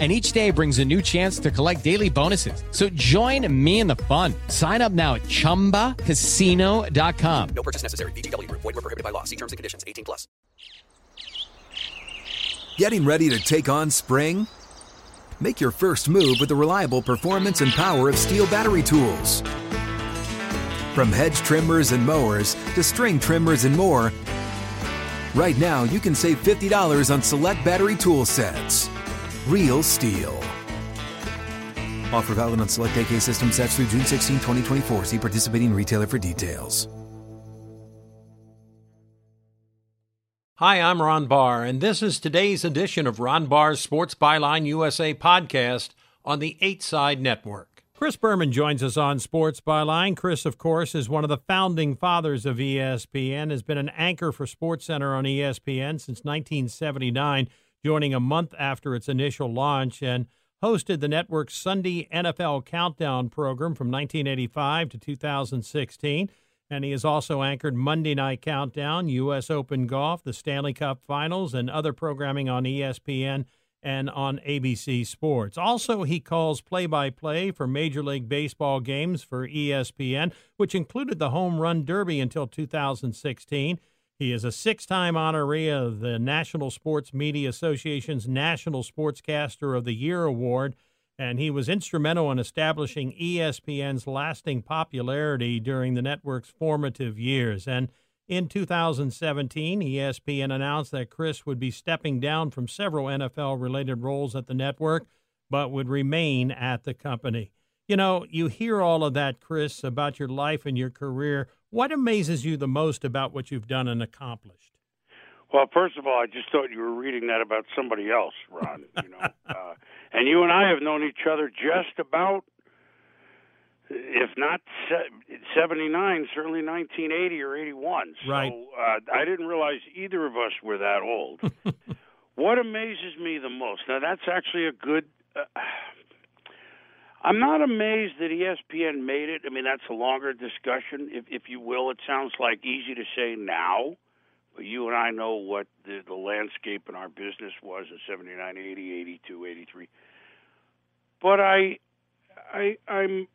and each day brings a new chance to collect daily bonuses. So join me in the fun. Sign up now at ChumbaCasino.com. No purchase necessary. VGW. Void were prohibited by law. See terms and conditions. 18 plus. Getting ready to take on spring? Make your first move with the reliable performance and power of STIHL battery tools. From hedge trimmers and mowers to string trimmers and more, right now you can save $50 on select battery tool sets. Real STIHL. Offer valid on select AK system sets through June 16, 2024. See participating retailer for details. Hi, I'm Ron Barr, and this is today's edition of Ron Barr's Sports Byline USA podcast on the 8 Side Network. Chris Berman joins us on Sports Byline. Chris, of course, is one of the founding fathers of ESPN, has been an anchor for SportsCenter on ESPN since 1979 joining a month after its initial launch and hosted the network's Sunday NFL Countdown program from 1985 to 2016. And he has also anchored Monday Night Countdown, U.S. Open Golf, the Stanley Cup Finals, and other programming on ESPN and on ABC Sports. Also, he calls play by play for Major League Baseball games for ESPN, which included the Home Run Derby until 2016. He is a six time honoree of the National Sports Media Association's National Sportscaster of the Year Award, and he was instrumental in establishing ESPN's lasting popularity during the network's formative years. And in 2017, ESPN announced that Chris would be stepping down from several NFL related roles at the network, but would remain at the company. You know, you hear all of that, Chris, about your life and your career. What amazes you the most about what you've done and accomplished? Well, first of all, I just thought you were reading that about somebody else, Ron. You know, uh, and you and I have known each other just about, if not '79, certainly 1980 or '81. So right. uh, I didn't realize either of us were that old. what amazes me the most? Now, that's actually a good. Uh, I'm not amazed that ESPN made it. I mean, that's a longer discussion, if if you will. It sounds like easy to say now, but you and I know what the, the landscape in our business was in 79, 80, 82, 83. But I, I, I'm,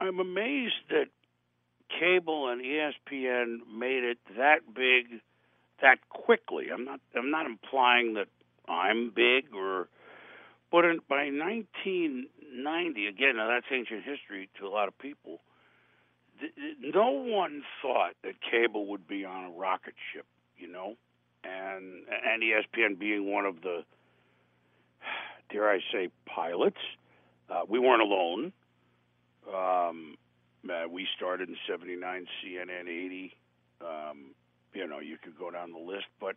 I'm amazed that cable and ESPN made it that big, that quickly. I'm not, I'm not implying that I'm big or, but in, by 19 90, again, now that's ancient history to a lot of people. No one thought that cable would be on a rocket ship, you know, and and ESPN being one of the, dare I say, pilots. Uh, we weren't alone. Um, uh, we started in '79, CNN '80. Um, you know, you could go down the list, but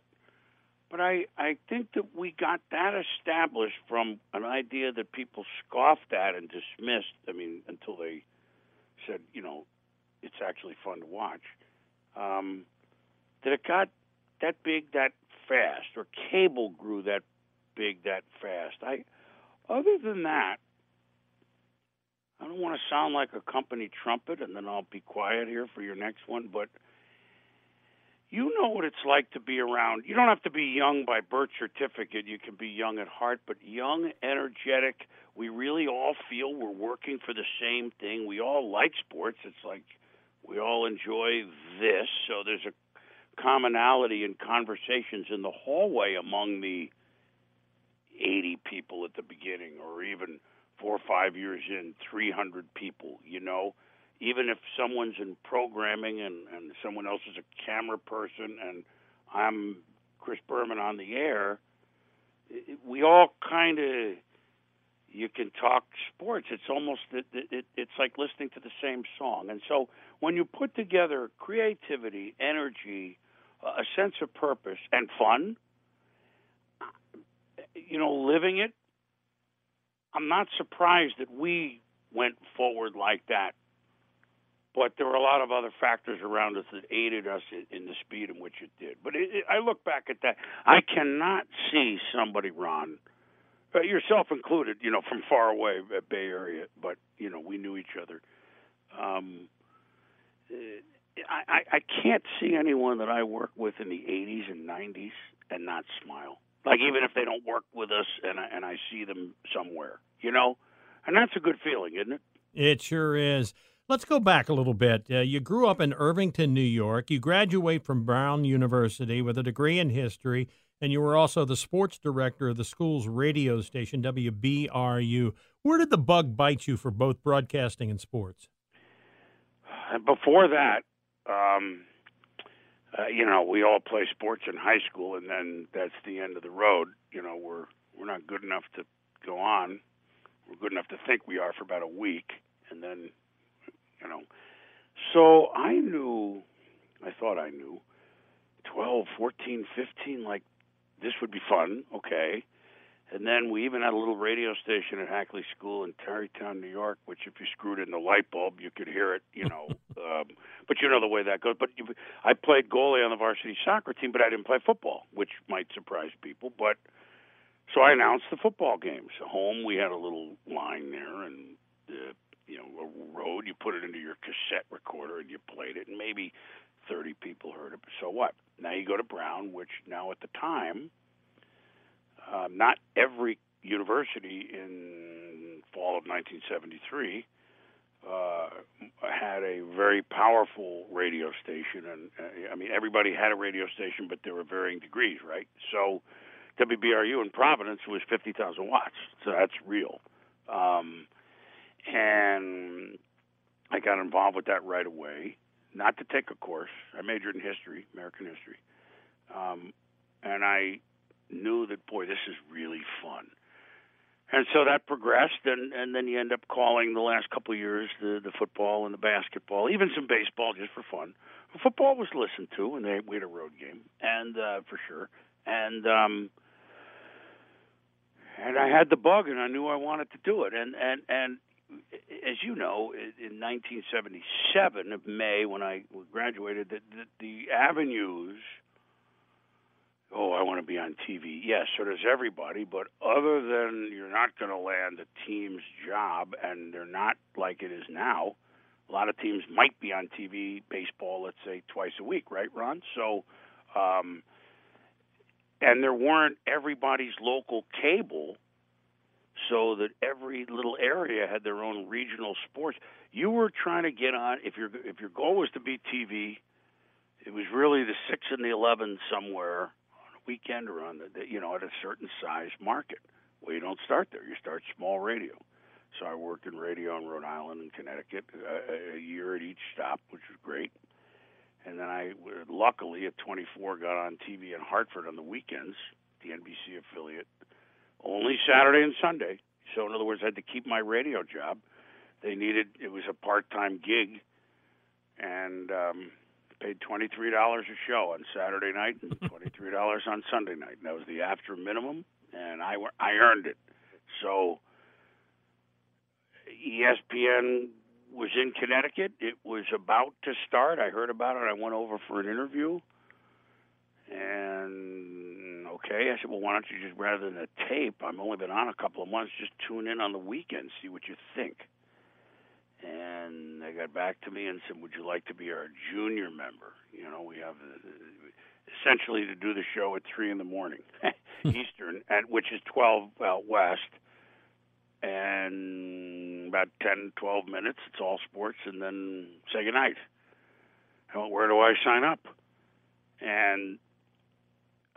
but I, I think that we got that established from an idea that people scoffed at and dismissed. I mean, until they said, you know, it's actually fun to watch. Um, that it got that big that fast, or cable grew that big that fast. I, other than that, I don't want to sound like a company trumpet, and then I'll be quiet here for your next one, but you know what it's like to be around. You don't have to be young by birth certificate. You can be young at heart, but young, energetic. We really all feel we're working for the same thing. We all like sports. It's like we all enjoy this. So there's a commonality in conversations in the hallway among the 80 people at the beginning, or even four or five years in, 300 people, you know even if someone's in programming and, and someone else is a camera person and I'm Chris Berman on the air, we all kind of you can talk sports. It's almost it, it, it's like listening to the same song. And so when you put together creativity, energy, a sense of purpose, and fun, you know, living it, I'm not surprised that we went forward like that but there were a lot of other factors around us that aided us in, the speed in which it did. But it, it, I look back at that, I cannot see somebody, Ron, uh, yourself included, you know, from far away, uh, Bay Area, but you know, we knew each other. Um, I, I can't see anyone that I work with in the 80s and 90s and not smile. Like even if they don't work with us and I, and I see them somewhere, you know, and that's a good feeling, isn't it? It sure is. Let's go back a little bit. Uh, you grew up in Irvington, New York. You graduate from Brown University with a degree in history, and you were also the sports director of the school's radio station, WBRU. Where did the bug bite you for both broadcasting and sports? Before that, um, uh, you know, we all play sports in high school, and then that's the end of the road. You know, we're we're not good enough to go on. We're good enough to think we are for about a week, and then, you know. So I knew, I thought I knew, 12, 14, 15, like this would be fun. Okay. And then we even had a little radio station at Hackley School in Tarrytown, New York, which if you screwed in the light bulb, you could hear it, you know. um, but you know the way that goes. But you, I played goalie on the varsity soccer team, but I didn't play football, which might surprise people. But so I announced the football games. Home, we had a little line there, and uh, you know, a road. You put it into your cassette recorder, and you played it, and maybe thirty people heard it. So what? Now you go to Brown, which now at the time um, not every university in fall of 1973 uh, had a very powerful radio station, and uh, I mean everybody had a radio station, but there were varying degrees, right? So WBRU in Providence was 50,000 watts, so that's real. Um, and I got involved with that right away. Not to take a course. I majored in history, American history, um, and I knew that boy, this is really fun. And so that progressed, and and then you end up calling the last couple of years the the football and the basketball, even some baseball just for fun. Football was listened to, and they we had a road game, and uh, for sure, and um, and I had the bug, and I knew I wanted to do it, and and and as you know, in 1977 of May when I graduated, the, the, the avenues oh, I want to be on TV. Yes, so does everybody. But other than you're not going to land a team's job, and they're not like it is now. A lot of teams might be on TV, baseball, let's say twice a week, right, Ron? So, um, and there weren't everybody's local cable, so that every little area had their own regional sports. You were trying to get on if your if your goal was to be TV. It was really the six and the eleven somewhere on a weekend or on the you know at a certain size market. Well, you don't start there. You start small radio. So I worked in radio in Rhode Island and Connecticut uh, a year at each stop, which was great. And then I, luckily, at 24, got on TV in Hartford on the weekends, the NBC affiliate, only Saturday and Sunday. So in other words, I had to keep my radio job. They needed it was a part-time gig, and um, paid twenty three dollars a show on Saturday night and twenty three dollars on Sunday night. And that was the after minimum, and I I earned it. So ESPN was in Connecticut. It was about to start. I heard about it. I went over for an interview, and okay, I said, well, why don't you just rather than a tape? I've only been on a couple of months. Just tune in on the weekend, see what you think and they got back to me and said, "Would you like to be our junior member?" You know, we have uh, essentially to do the show at three in the morning Eastern, at which is twelve out west, and about 10, 12 minutes. It's all sports, and then say goodnight. Well, where do I sign up? And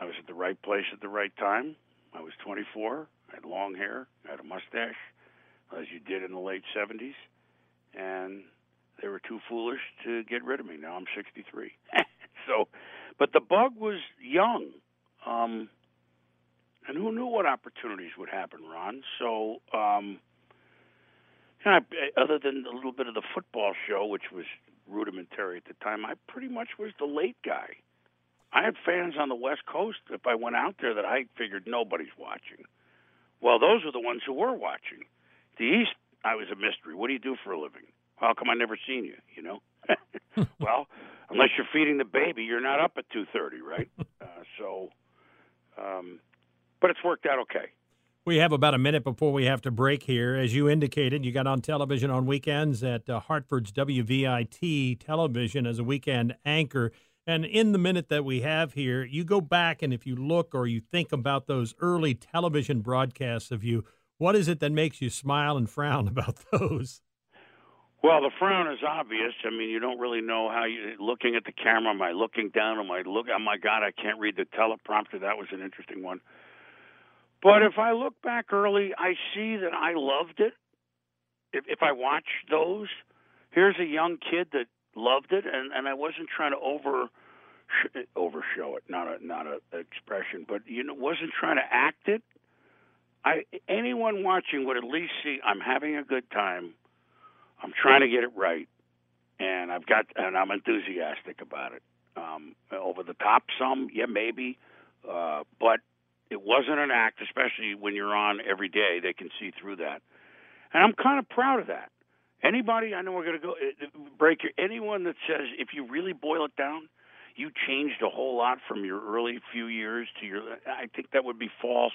I was at the right place at the right time. I was 24. I had long hair. I had a mustache, as you did in the late 70s and they were too foolish to get rid of me. Now I'm 63. so, but the bug was young, um, and who knew what opportunities would happen, Ron? So, um, I, other than a little bit of the football show, which was rudimentary at the time, I pretty much was the late guy. I had fans on the West Coast. If I went out there, that I figured nobody's watching. Well, those are the ones who were watching. The East I was a mystery. What do you do for a living? How come I never seen you? You know. well, unless you're feeding the baby, you're not up at two thirty, right? uh, so, um, but it's worked out okay. We have about a minute before we have to break here. As you indicated, you got on television on weekends at uh, Hartford's WVIT television as a weekend anchor. And in the minute that we have here, you go back and if you look or you think about those early television broadcasts of you, what is it that makes you smile and frown about those? Well, the frown is obvious. I mean, you don't really know how you looking at the camera. Am I looking down? Am I look? Oh my God, I can't read the teleprompter. That was an interesting one. But if I look back early, I see that I loved it. If, if I watch those, here's a young kid that loved it, and, and I wasn't trying to over overshow it, not a not a expression, but you know, wasn't trying to act it. I anyone watching would at least see I'm having a good time. I'm trying to get it right, and I've got and I'm enthusiastic about it. Um, over the top, some yeah maybe, uh, but it wasn't an act, especially when you're on every day. They can see through that, and I'm kind of proud of that. Anybody, I know we're going to go uh, break your. Anyone that says if you really boil it down, you changed a whole lot from your early few years to your. I think that would be false,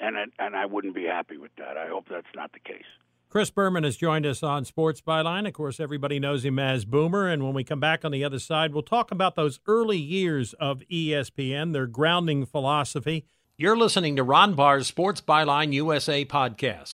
and I, and I wouldn't be happy with that. I hope that's not the case. Chris Berman has joined us on Sports Byline. Of course, everybody knows him as Boomer. And when we come back on the other side, we'll talk about those early years of ESPN, their grounding philosophy, you're listening to Ron Barr's Sports Byline USA podcast.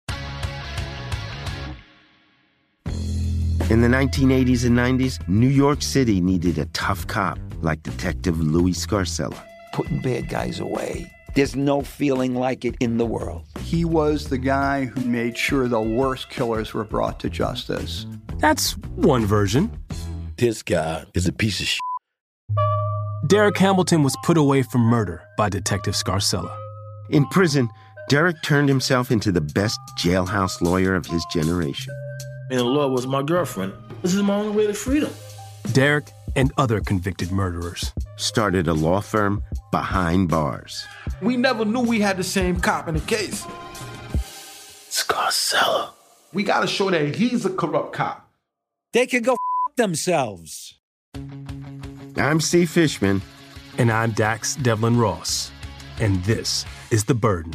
In the 1980s and 90s, New York City needed a tough cop like Detective Louis Scarcella. Putting bad guys away. There's no feeling like it in the world. He was the guy who made sure the worst killers were brought to justice. That's one version. This guy is a piece of shit. Derek Hamilton was put away for murder by Detective Scarcella. In prison, Derek turned himself into the best jailhouse lawyer of his generation. And the law was my girlfriend. This is my only way to freedom. Derek and other convicted murderers started a law firm behind bars. We never knew we had the same cop in the case. Scarcella. We gotta show that he's a corrupt cop. They can go f- themselves. I'm Steve Fishman. And I'm Dax Devlin Ross. And this is The Burden.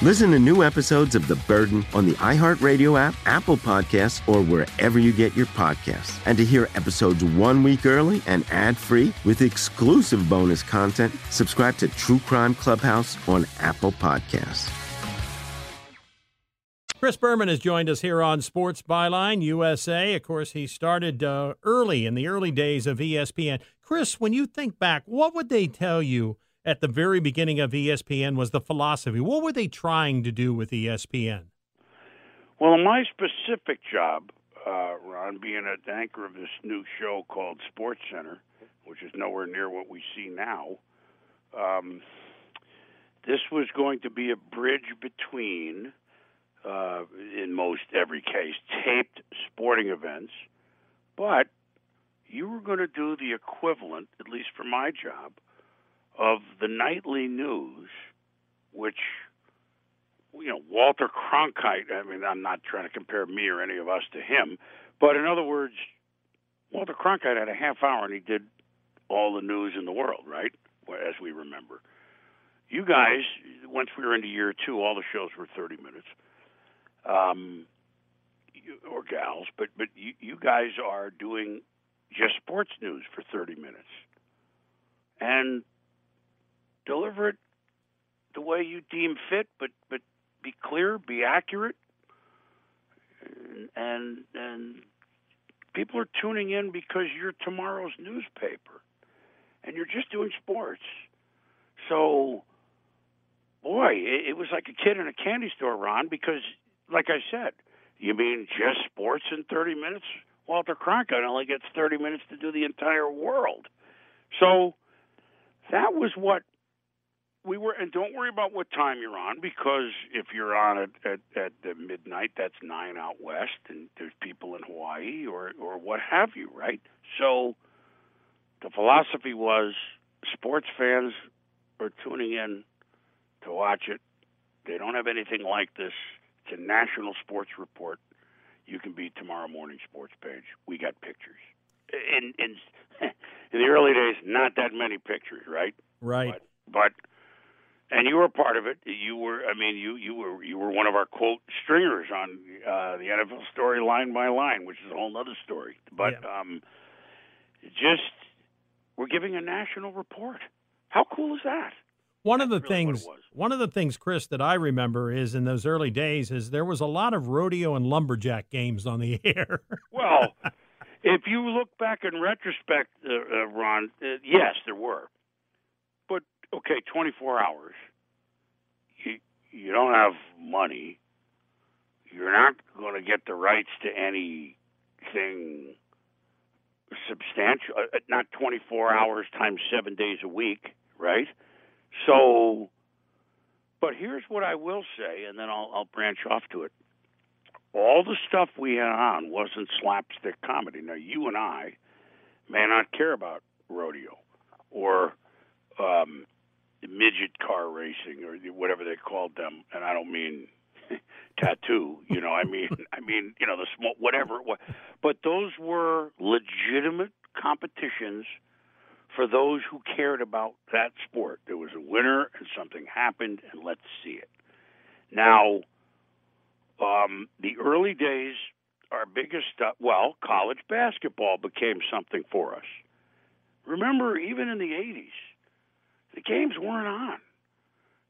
Listen to new episodes of The Burden on the iHeartRadio app, Apple Podcasts, or wherever you get your podcasts. And to hear episodes one week early and ad free with exclusive bonus content, subscribe to True Crime Clubhouse on Apple Podcasts. Chris Berman has joined us here on Sports Byline USA. Of course, he started uh, early in the early days of ESPN. Chris, when you think back, what would they tell you at the very beginning of ESPN was the philosophy? What were they trying to do with ESPN? Well, my specific job, uh, Ron, being an anchor of this new show called Sports Center, which is nowhere near what we see now, um, this was going to be a bridge between uh, in most every case, taped sporting events, but you were going to do the equivalent, at least for my job, of the nightly news, which you know Walter Cronkite. I mean, I'm not trying to compare me or any of us to him, but in other words, Walter Cronkite had a half hour and he did all the news in the world, right? As we remember. You guys, once we were into year two, all the shows were 30 minutes um, or gals, but but you, you guys are doing just sports news for 30 minutes and deliver it the way you deem fit, but but be clear, be accurate, and and people are tuning in because you're tomorrow's newspaper, and you're just doing sports. So, boy, it, it was like a kid in a candy store, Ron, because like I said, You mean just sports in 30 minutes? Walter Cronkite only gets 30 minutes to do the entire world. So that was what we were. And don't worry about what time you're on because if you're on at at, at the midnight, that's nine out west, and there's people in Hawaii or or what have you, right? So the philosophy was sports fans are tuning in to watch it. They don't have anything like this. It's a national sports report. You can be tomorrow morning sports page. We got pictures. In in in the early days, not that many pictures, right? Right. But, but and you were a part of it. You were, I mean, you you were you were one of our quote stringers on uh, the NFL story line by line, which is a whole other story. But um, just we're giving a national report. How cool is that? One of the really things, one of the things, Chris, that I remember is in those early days is there was a lot of rodeo and lumberjack games on the air. Well, if you look back in retrospect, uh, uh, Ron, uh, yes, there were. Okay, 24 hours. You you don't have money. You're not going to get the rights to anything substantial. Uh, not 24 hours times seven days a week, right? So, but here's what I will say, and then I'll, I'll branch off to it all the stuff we had on wasn't slapstick comedy. Now, you and I may not care about rodeo or um, midget car racing or whatever they called them, and I don't mean tattoo. You know, I mean, I mean, you know, the small whatever it was. But those were legitimate competitions for those who cared about that sport. There was a winner, and something happened, and let's see it. Now um, the early days, our biggest stuff, well, college basketball became something for us. Remember, even in the 80s, the games weren't on.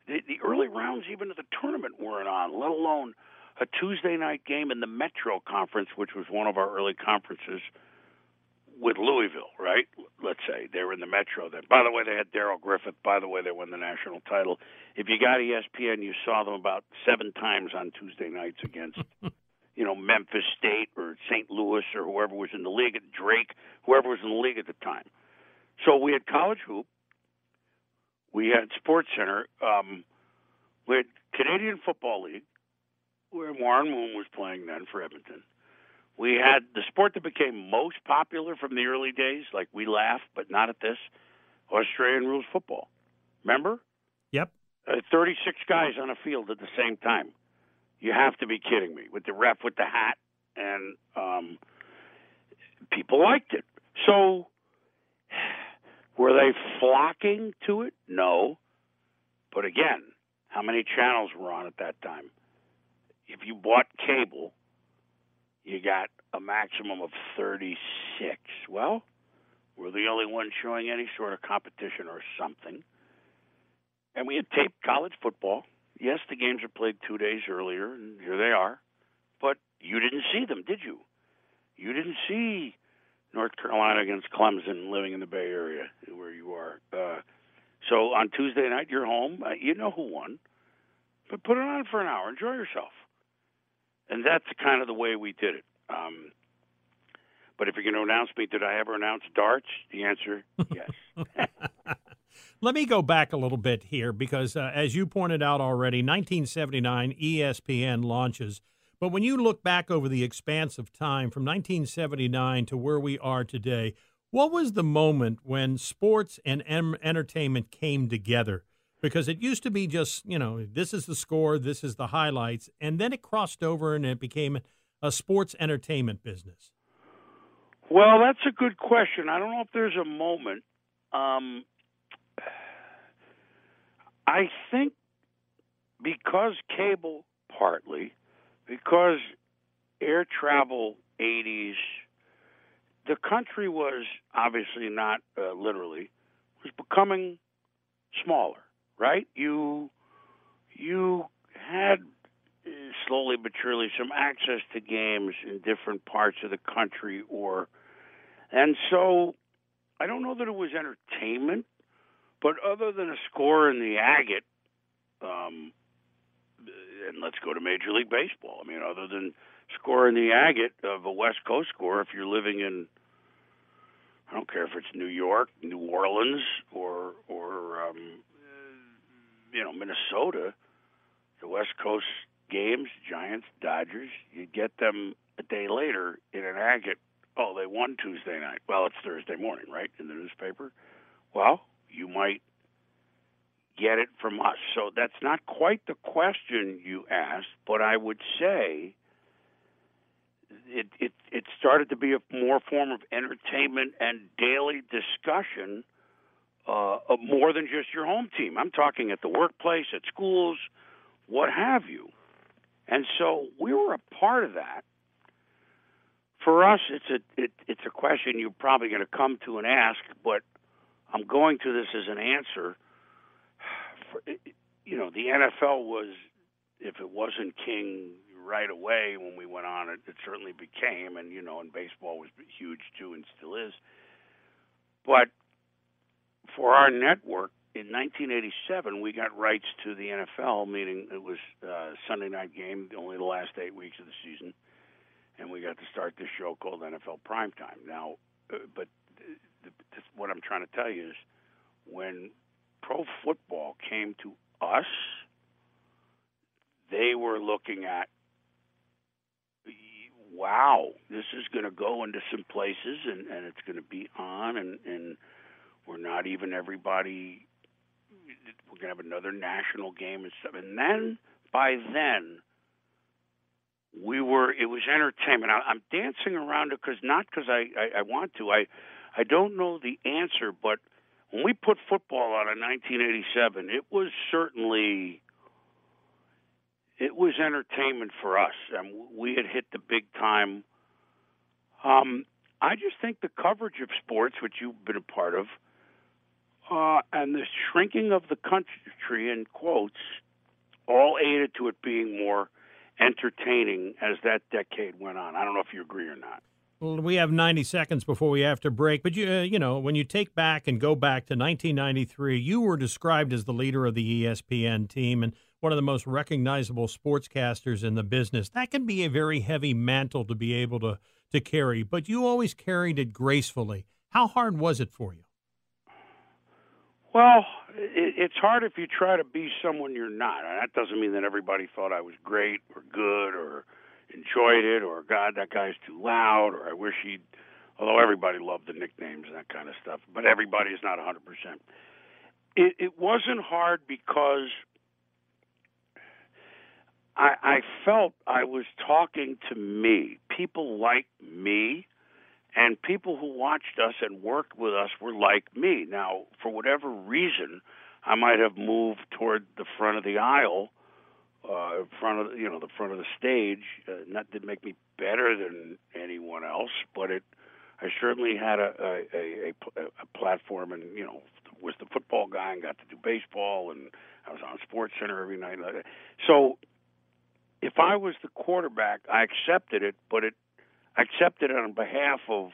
The, the early rounds, even of the tournament, weren't on, let alone a Tuesday night game in the Metro Conference, which was one of our early conferences with Louisville, right? Let's say they were in the Metro then. By the way, they had Darrell Griffith. By the way, they won the national title. If you got ESPN, you saw them about seven times on Tuesday nights against, you know, Memphis State or St. Louis or whoever was in the league, at Drake, whoever was in the league at the time. So we had college hoop. We had Sports Center. Um, we had Canadian Football League, where Warren Moon was playing then for Edmonton. We had the sport that became most popular from the early days, like we laugh, but not at this, Australian rules football. Remember? Yep. Uh, 36 guys on a field at the same time. You have to be kidding me with the ref with the hat, and um, people liked it. So, were they flocking to it? No. But again, how many channels were on at that time? If you bought cable, you got a maximum of 36. Well, we're the only ones showing any sort of competition or something. And we had taped college football. Yes, the games are played two days earlier, and here they are. But you didn't see them, did you? You didn't see North Carolina against Clemson living in the Bay Area where you are. Uh, so on Tuesday night, you're home. Uh, you know who won. But put it on for an hour. Enjoy yourself. And that's kind of the way we did it. Um, but if you're going to announce me, did I ever announce darts? The answer, yes. Let me go back a little bit here because, uh, as you pointed out already, 1979 ESPN launches. But when you look back over the expanse of time from 1979 to where we are today, what was the moment when sports and em- entertainment came together? Because it used to be just, you know, this is the score, this is the highlights, and then it crossed over and it became a sports entertainment business. Well, that's a good question. I don't know if there's a moment. Um, I think because cable, partly, because air travel 80s, the country was obviously not uh, literally was becoming smaller, right? You you had uh, slowly but surely some access to games in different parts of the country or and so I don't know that it was entertainment, but other than a score in the agate, um, and let's go to Major League Baseball. I mean, other than score in the agate of a West Coast score if you're living in I don't care if it's New York, New Orleans, or or um, you know Minnesota. The West Coast games, Giants, Dodgers, you get them a day later in an agate. Oh, they won Tuesday night. Well, it's Thursday morning, right, in the newspaper. Well, you might get it from us. So that's not quite the question you asked, but I would say it it it started to be a more form of entertainment and daily discussion uh, of more than just your home team. I'm talking at the workplace, at schools, what have you. And so we were a part of that. For us, it's a it, it's a question you're probably going to come to and ask, but I'm going to this as an answer. For, you know, the NFL was, if it wasn't king right away when we went on it, it certainly became, and you know, and baseball was huge too, and still is. But for our network in 1987, we got rights to the NFL, meaning it was uh, Sunday night game, only the last eight weeks of the season, and we got to start this show called NFL Primetime. Now, uh, but the, the, what I'm trying to tell you is when pro football came to us, they were looking at wow, this is going to go into some places and, and it's going to be on, and, and we're not even everybody. We're going to have another national game and stuff. And then by then, we were. It was entertainment. I, I'm dancing around it because not because I, I I want to. I I don't know the answer, but when we put football on in 1987, it was certainly it was entertainment for us, and we had hit the big time. Um, I just think the coverage of sports, which you've been a part of, uh, and the shrinking of the country, in quotes, all aided to it being more entertaining as that decade went on. I don't know if you agree or not. Well, we have 90 seconds before we have to break, but you, uh, you know, when you take back and go back to 1993, you were described as the leader of the ESPN team, and one of the most recognizable sportscasters in the business. That can be a very heavy mantle to be able to, to carry, but you always carried it gracefully. How hard was it for you? Well, it, it's hard if you try to be someone you're not. That doesn't mean that everybody thought I was great or good or enjoyed it or God, that guy's too loud or I wish he'd. Although everybody loved the nicknames and that kind of stuff, but everybody is not 100%. It, it wasn't hard because I, I felt I was talking to me, people like me, and people who watched us and worked with us were like me. Now, for whatever reason, I might have moved toward the front of the aisle, uh, front of you know the front of the stage. Uh, not to make me better than anyone else, but it. I certainly had a a, a, a platform, and you know was the football guy and got to do baseball, and I was on Sports Center every night. So if I was the quarterback, I accepted it, but it I accepted it on behalf of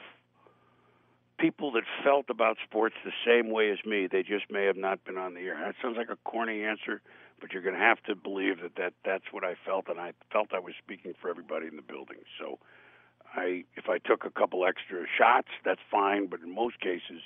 people that felt about sports the same way as me. They just may have not been on the air. That sounds like a corny answer, but you're going to have to believe that, that that's what I felt, and I felt I was speaking for everybody in the building. So, I if I took a couple extra shots, that's fine. But in most cases,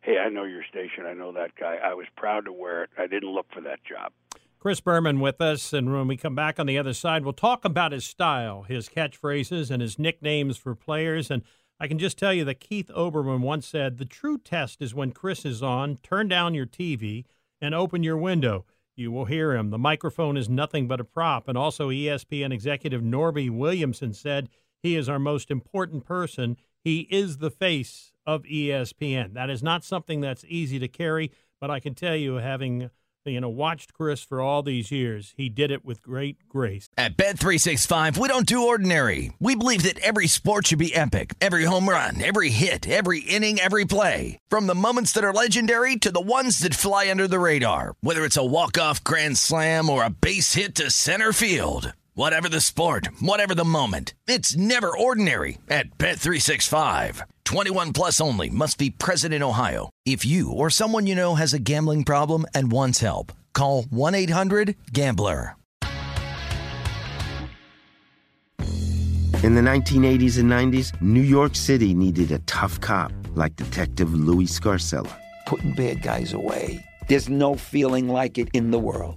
hey, I know your station, I know that guy. I was proud to wear it. I didn't look for that job. Chris Berman with us, and when we come back on the other side, we'll talk about his style, his catchphrases, and his nicknames for players. And I can just tell you that Keith Olbermann once said, The true test is when Chris is on, turn down your TV and open your window. You will hear him. The microphone is nothing but a prop. And also, ESPN executive Norby Williamson said, He is our most important person. He is the face of ESPN. That is not something that's easy to carry, but I can tell you, having you know, watched Chris for all these years. He did it with great grace. At Bet365, we don't do ordinary. We believe that every sport should be epic. Every home run, every hit, every inning, every play. From the moments that are legendary to the ones that fly under the radar. Whether it's a walk-off grand slam or a base hit to center field. Whatever the sport, whatever the moment, it's never ordinary at Bet365. 21 plus only must be present in Ohio. If you or someone you know has a gambling problem and wants help, call 1-800-GAMBLER. In the 1980s and 90s, New York City needed a tough cop like Detective Louis Scarcella. Putting bad guys away. There's no feeling like it in the world.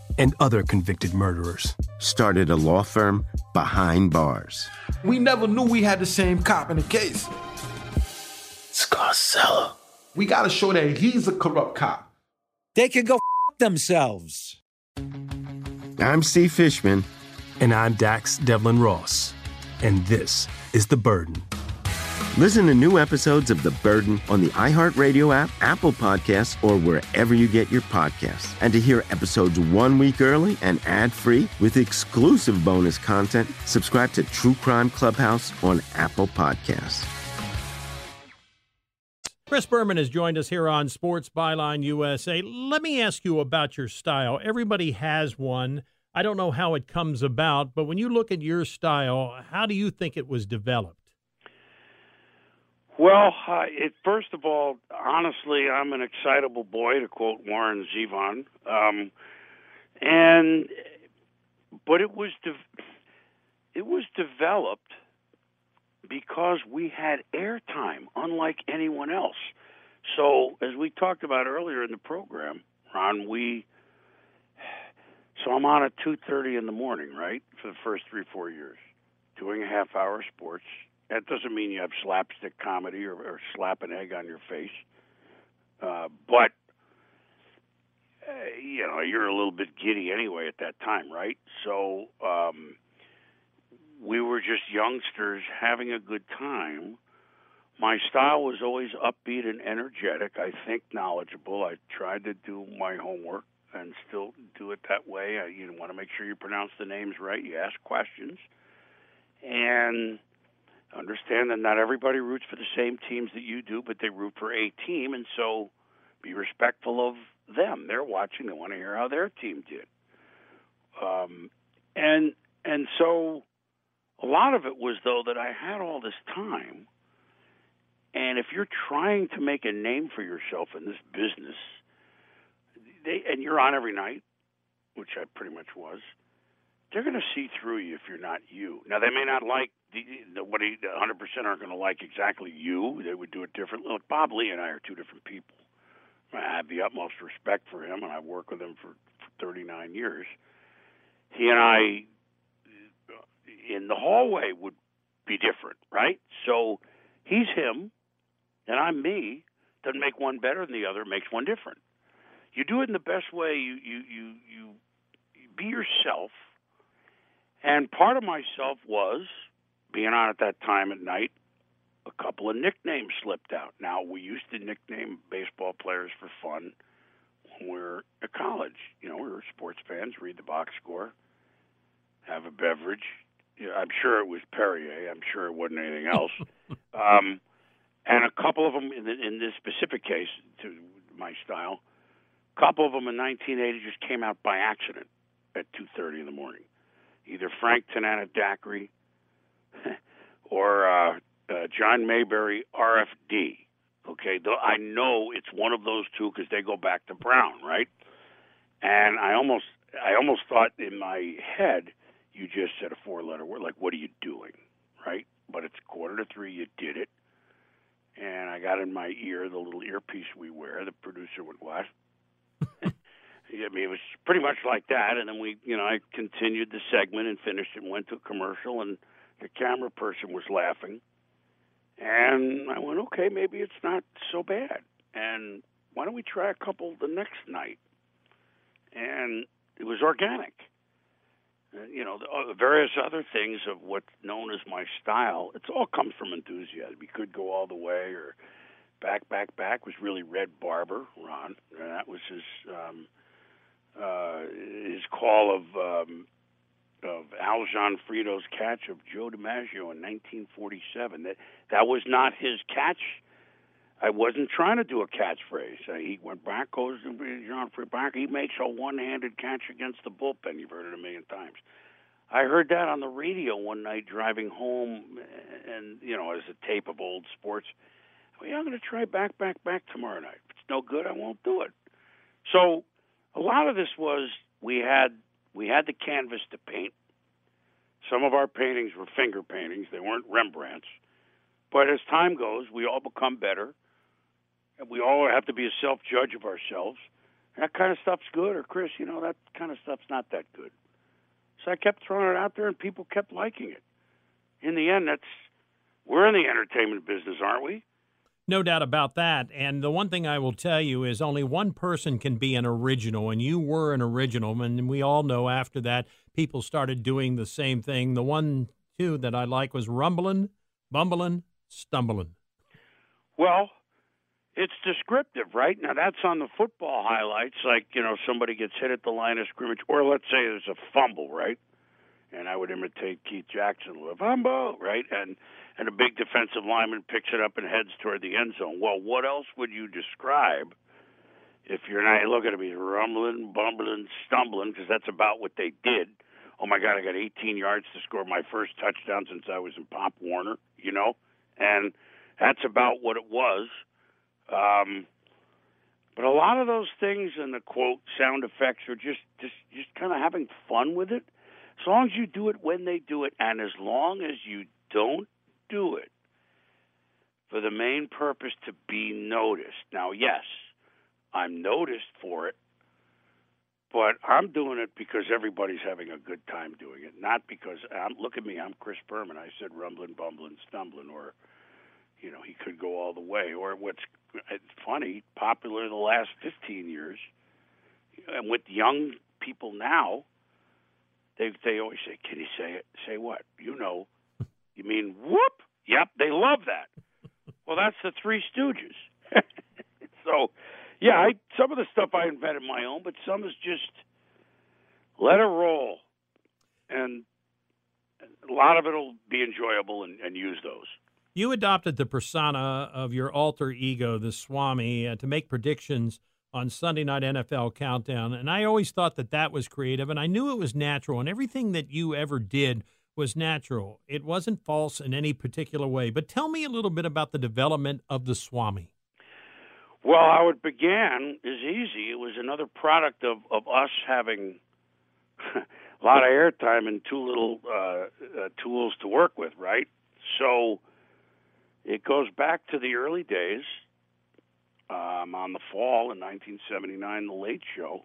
and other convicted murderers started a law firm behind bars. We never knew we had the same cop in the case. Scarcella. We gotta show that he's a corrupt cop. They can go f- themselves. I'm Steve Fishman. And I'm Dax Devlin Ross. And this is The Burden. Listen to new episodes of The Burden on the iHeartRadio app, Apple Podcasts, or wherever you get your podcasts. And to hear episodes one week early and ad free with exclusive bonus content, subscribe to True Crime Clubhouse on Apple Podcasts. Chris Berman has joined us here on Sports Byline USA. Let me ask you about your style. Everybody has one. I don't know how it comes about, but when you look at your style, how do you think it was developed? Well, uh, it, first of all, honestly, I'm an excitable boy, to quote Warren Zevon, um, and but it was de- it was developed because we had airtime, unlike anyone else. So, as we talked about earlier in the program, Ron, we so I'm on at two thirty in the morning, right, for the first three four years, doing a half hour sports. That doesn't mean you have slapstick comedy or, or slap an egg on your face, uh, but uh, you know you're a little bit giddy anyway at that time, right? So um, we were just youngsters having a good time. My style was always upbeat and energetic. I think knowledgeable. I tried to do my homework and still do it that way. You want to make sure you pronounce the names right. You ask questions, and understand that not everybody roots for the same teams that you do, but they root for a team, and so be respectful of them. They're watching. They want to hear how their team did. Um, and and so a lot of it was though that I had all this time, and if you're trying to make a name for yourself in this business, they and you're on every night, which I pretty much was. They're going to see through you if you're not you. Now they may not like the, nobody 100 percent aren't going to like exactly you. They would do it differently. Look, Bob Ley and I are two different people. I have the utmost respect for him, and I've worked with him for, for 39 years. He and I, in the hallway, would be different, right? So he's him, and I'm me. Doesn't make one better than the other. Makes one different. You do it in the best way. You you you you, you be yourself. And part of myself was being on at that time at night. A couple of nicknames slipped out. Now we used to nickname baseball players for fun when we were at college. You know, we were sports fans. Read the box score, have a beverage. Yeah, I'm sure it was Perrier. I'm sure it wasn't anything else. um, and a couple of them in, the, in this specific case, to my style, a couple of them in 1980 just came out by accident at 2:30 in the morning. Either Frank Tanana Daiquiri or uh, uh, John Mayberry RFD. Okay, Though I know it's one of those two because they go back to Brown, right? And I almost, I almost thought in my head, you just said a four-letter word. Like, what are you doing, right? But it's quarter to three. You did it, and I got in my ear the little earpiece we wear. The producer would what? I mean, it was pretty much like that. And then we, you know, I continued the segment and finished it and went to a commercial, and the camera person was laughing. And I went, okay, maybe it's not so bad. And why don't we try a couple the next night? And it was organic. And, you know, the uh, various other things of what's known as my style, it's all comes from enthusiasm. We could go all the way or back, back, back was really Red Barber, Ron. And that was his um, uh, his call of um, of Al Gionfriddo's catch of Joe DiMaggio in 1947. That that was not his catch. I wasn't trying to do a catchphrase. Uh, he went back, goes to John Back. He makes a one-handed catch against the bullpen. You've heard it a million times. I heard that on the radio one night driving home, and you know, as a tape of old sports. Well, yeah, I'm going to try back, back, back tomorrow night. If it's no good, I won't do it. So, a lot of this was we had we had the canvas to paint. Some of our paintings were finger paintings; they weren't Rembrandts. But as time goes, we all become better, and we all have to be a self judge of ourselves. That kind of stuff's good, or Chris, you know, that kind of stuff's not that good. So I kept throwing it out there, and people kept liking it. In the end, that's we're in the entertainment business, aren't we? No doubt about that. And the one thing I will tell you is only one person can be an original, and you were an original. And we all know after that, people started doing the same thing. The one, too, that I like was rumbling, bumbling, stumbling. Well, it's descriptive, right? Now that's on the football highlights, like you know somebody gets hit at the line of scrimmage, or let's say there's a fumble, right? And I would imitate Keith Jackson with fumble, right? And and a big defensive lineman picks it up and heads toward the end zone. Well, what else would you describe if you're not looking at me rumbling, bumbling, stumbling? Because that's about what they did. Oh my God, I got 18 yards to score my first touchdown since I was in Pop Warner, you know, and that's about what it was. Um, but a lot of those things and the quote sound effects are just just just kind of having fun with it. As long as you do it when they do it, and as long as you don't do it for the main purpose to be noticed. Now, yes, I'm noticed for it, but I'm doing it because everybody's having a good time doing it, not because I'm. Look at me, I'm Chris Berman. I said rumbling, bumbling, stumbling, or you know, he could go all the way. Or what's funny, popular the last 15 years, and with young people now, they they always say, "Can you say it? Say what? You know? You mean whoop? Yep, they love that. well, that's the Three Stooges. so, yeah, I some of the stuff I invented my own, but some is just let it roll, and a lot of it'll be enjoyable and, and use those. You adopted the persona of your alter ego, the Swami, uh, to make predictions on Sunday Night NFL Countdown. And I always thought that that was creative, and I knew it was natural. And everything that you ever did was natural. It wasn't false in any particular way. But tell me a little bit about the development of the Swami. Well, how it began is easy. It was another product of, of us having a lot of airtime and too little uh, uh, tools to work with, right? So it goes back to the early days um, on the fall in 1979, the Late Show,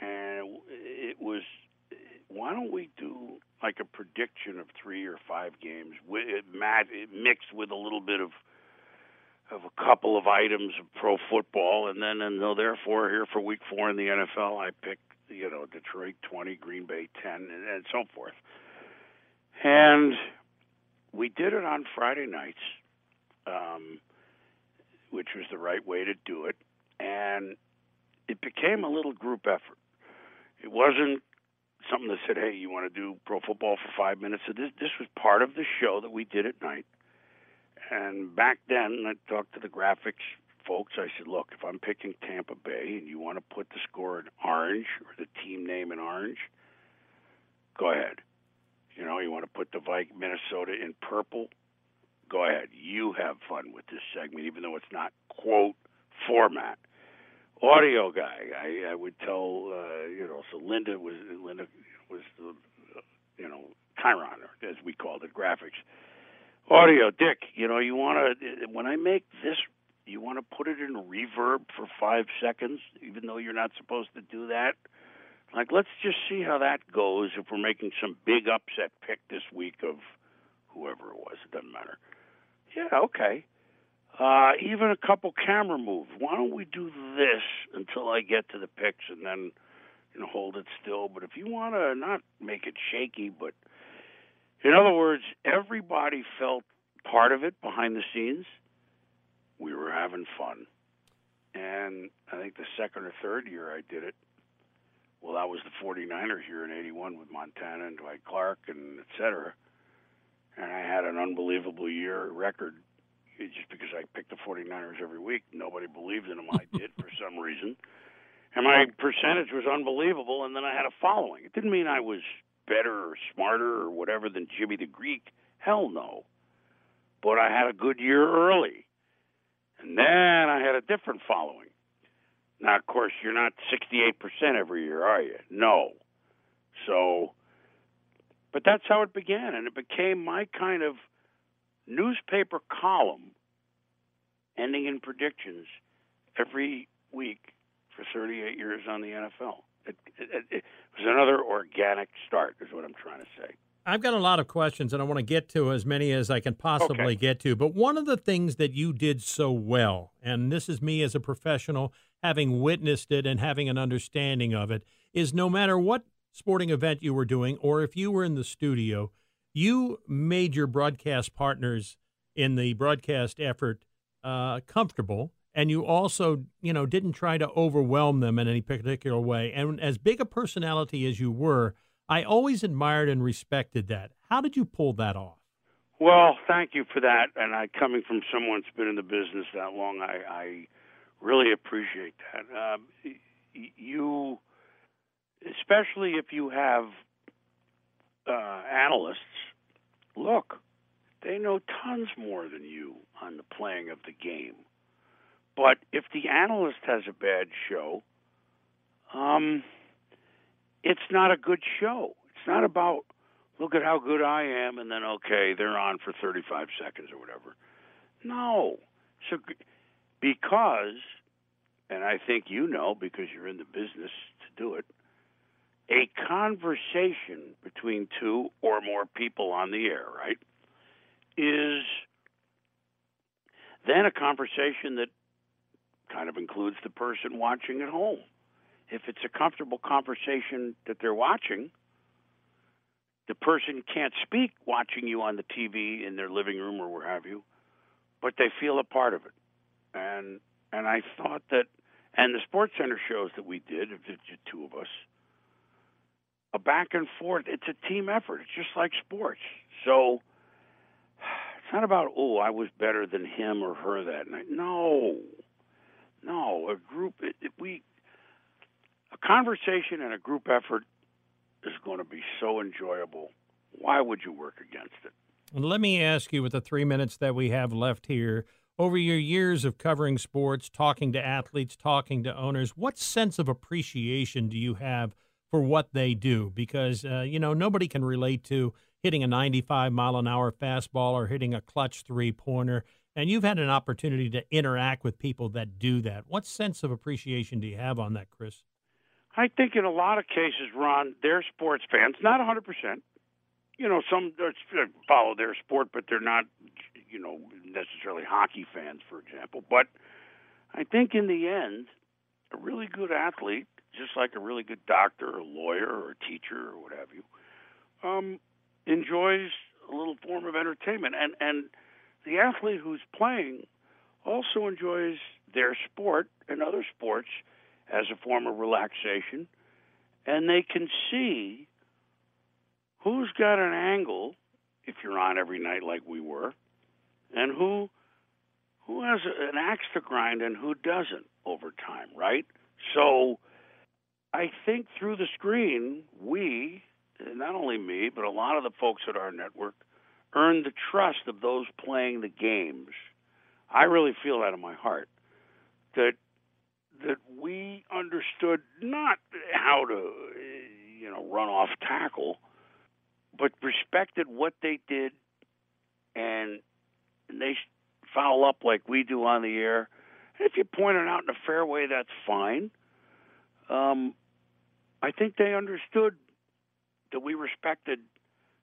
and it was why don't we do like a prediction of three or five games, with, mixed with a little bit of of a couple of items of pro football, and then and so therefore here for week four in the NFL, I picked you know Detroit 20, Green Bay 10, and, and so forth, and we did it on Friday nights um, which was the right way to do it. And it became a little group effort. It wasn't something that said, "Hey, you want to do pro football for five minutes?" So this this was part of the show that we did at night. And back then, I talked to the graphics folks. I said, "Look, if I'm picking Tampa Bay and you want to put the score in orange or the team name in orange, go ahead. You know, you want to put the Viking Minnesota in purple, go ahead. You have fun with this segment, even though it's not quote format. Audio guy, I, I would tell uh, you know. So Linda was Linda was the you know Chiron, as we called it, graphics. Audio, Dick. You know, you want to when I make this, you want to put it in reverb for five seconds, even though you're not supposed to do that. Like, let's just see how that goes if we're making some big upset pick this week of whoever it was. It doesn't matter. Yeah, okay. Uh, even a couple camera moves. Why don't we do this until I get to the picks and then you know hold it still? But if you want to not make it shaky, but in other words, everybody felt part of it behind the scenes. We were having fun, and I think the second or third year I did it. Well, that was the 49ers here in '81 with Montana and Dwight Clark and et cetera and I had an unbelievable year record, just because I picked the 49ers every week. Nobody believed in them. I did for some reason. And my percentage was unbelievable, and then I had a following. It didn't mean I was better or smarter or whatever than Jimmy the Greek. Hell no. But I had a good year early. And then I had a different following. Now, of course, you're not 68% every year, are you? No. So, but that's how it began, and it became my kind of newspaper column ending in predictions every week for 38 years on the NFL. It, it, it, was another organic start, is what I'm trying to say. I've got a lot of questions, and I want to get to as many as I can possibly Okay. get to. But one of the things that you did so well, and this is me as a professional having witnessed it and having an understanding of it, is no matter what sporting event you were doing, or if you were in the studio, you made your broadcast partners in the broadcast effort uh, comfortable and you also you know didn't try to overwhelm them in any particular way and as big a personality as you were i always admired and respected that how did you pull that off Well, thank you for that. And I, coming from someone who's been in the business that long, I, I really appreciate that. Um, you, especially if you have uh, analysts, look, they know tons more than you on the playing of the game. But if the analyst has a bad show, um, it's not a good show. It's not about look at how good I am, and then okay, they're on for 35 seconds or whatever. No, so because, and I think you know because you're in the business to do it, a conversation between two or more people on the air, right, is then a conversation that kind of includes the person watching at home. If it's a comfortable conversation that they're watching, the person can't speak watching you on the TV in their living room or where have you, but they feel a part of it. And and I thought that, and the Sports Center shows that we did, it's two of us, a back and forth. It's a team effort. It's just like sports. So it's not about oh I was better than him or her that night. No, no. A group. It, it, we a conversation and a group effort is going to be so enjoyable. Why would you work against it? let me ask you with the three minutes that we have left here over your years of covering sports talking to athletes talking to owners what sense of appreciation do you have for what they do because uh, you know nobody can relate to hitting a 95 mile an hour fastball or hitting a clutch three pointer and you've had an opportunity to interact with people that do that what sense of appreciation do you have on that chris I think in a lot of cases, Ron, they're sports fans. Not 100%. You know, some follow their sport, but they're not, you know, necessarily hockey fans, for example. But I think in the end, a really good athlete, just like a really good doctor or lawyer or teacher or what have you, um, enjoys a little form of entertainment. And, and the athlete who's playing also enjoys their sport and other sports as a form of relaxation, and they can see who's got an angle if you're on every night like we were, and who who has an axe to grind and who doesn't over time, right? So I think through the screen, we, not only me, but a lot of the folks at our network, earn the trust of those playing the games. I really feel that in my heart. That that we understood not how to, you know, run off tackle, but respected what they did, and they foul up like we do on the air. And if you point it out in a fair way, that's fine. Um, I think they understood that we respected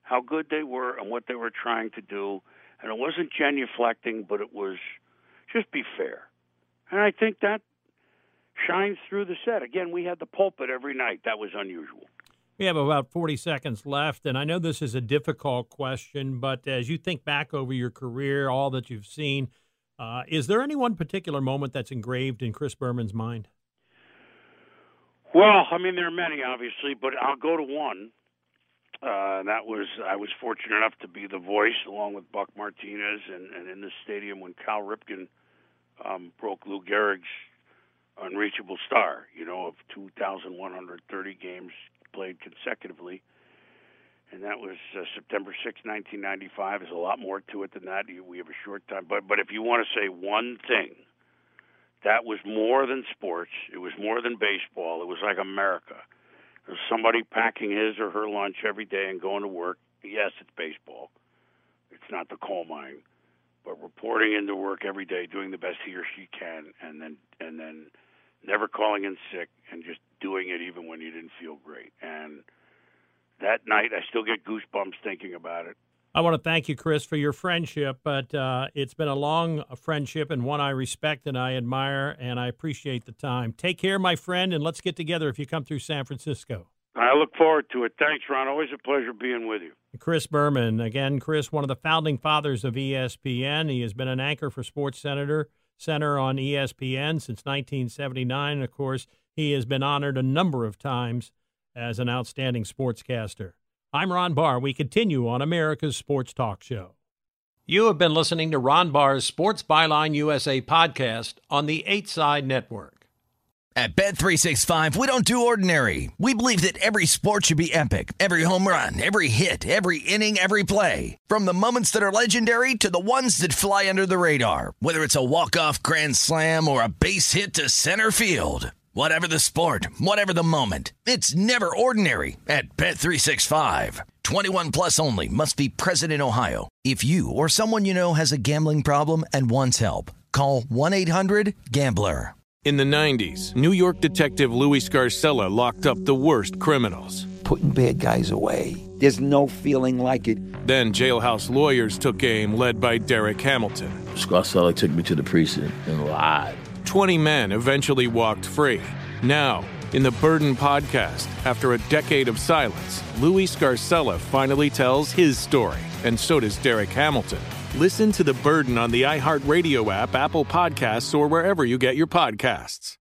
how good they were and what they were trying to do, and it wasn't genuflecting, but it was just be fair. And I think that shines through the set. Again, we had the pulpit every night. That was unusual. We have about 40 seconds left, and I know this is a difficult question, but as you think back over your career, all that you've seen, uh, is there any one particular moment that's engraved in Chris Berman's mind? Well, I mean, there are many, obviously, but I'll go to one. Uh, that was I was fortunate enough to be the voice along with Buck Martinez, and, and in the stadium when Cal Ripken um, broke Lou Gehrig's unreachable star, you know, of 2,130 games played consecutively. And that was uh, September 6, 1995. There's a lot more to it than that. We have a short time. But, but if you want to say one thing, that was more than sports. It was more than baseball. It was like America. Was somebody packing his or her lunch every day and going to work. Yes, it's baseball. It's not the coal mine, but reporting into work every day, doing the best he or she can, and then and then never calling in sick and just doing it even when you didn't feel great. And that night, I still get goosebumps thinking about it. I want to thank you, Chris, for your friendship, but uh, it's been a long friendship and one I respect and I admire, and I appreciate the time. Take care, my friend, and let's get together if you come through San Francisco. I look forward to it. Thanks, Ron. Always a pleasure being with you. Chris Berman. Again, Chris, one of the founding fathers of ESPN. He has been an anchor for Sports Senator Center on ESPN since 1979. Of course, he has been honored a number of times as an outstanding sportscaster. I'm Ron Barr. We continue on America's Sports Talk Show. You have been listening to Ron Barr's Sports Byline USA podcast on the 8 Side Network. At Bet365, we don't do ordinary. We believe that every sport should be epic. Every home run, every hit, every inning, every play. From the moments that are legendary to the ones that fly under the radar. Whether it's a walk-off grand slam or a base hit to center field. Whatever the sport, whatever the moment, it's never ordinary at Bet365. 21 plus only must be present in Ohio. If you or someone you know has a gambling problem and wants help, call 1-800-GAMBLER. In the 90s, New York detective Louis Scarcella locked up the worst criminals. Putting bad guys away. There's no feeling like it. Then jailhouse lawyers took aim led by Derek Hamilton. Scarcella took me to the precinct and lied. 20 men eventually walked free. Now, in the Burden podcast, after a decade of silence, Louis Scarcella finally tells his story, and so does Derek Hamilton. Listen to The Burden on the iHeartRadio app, Apple Podcasts, or wherever you get your podcasts.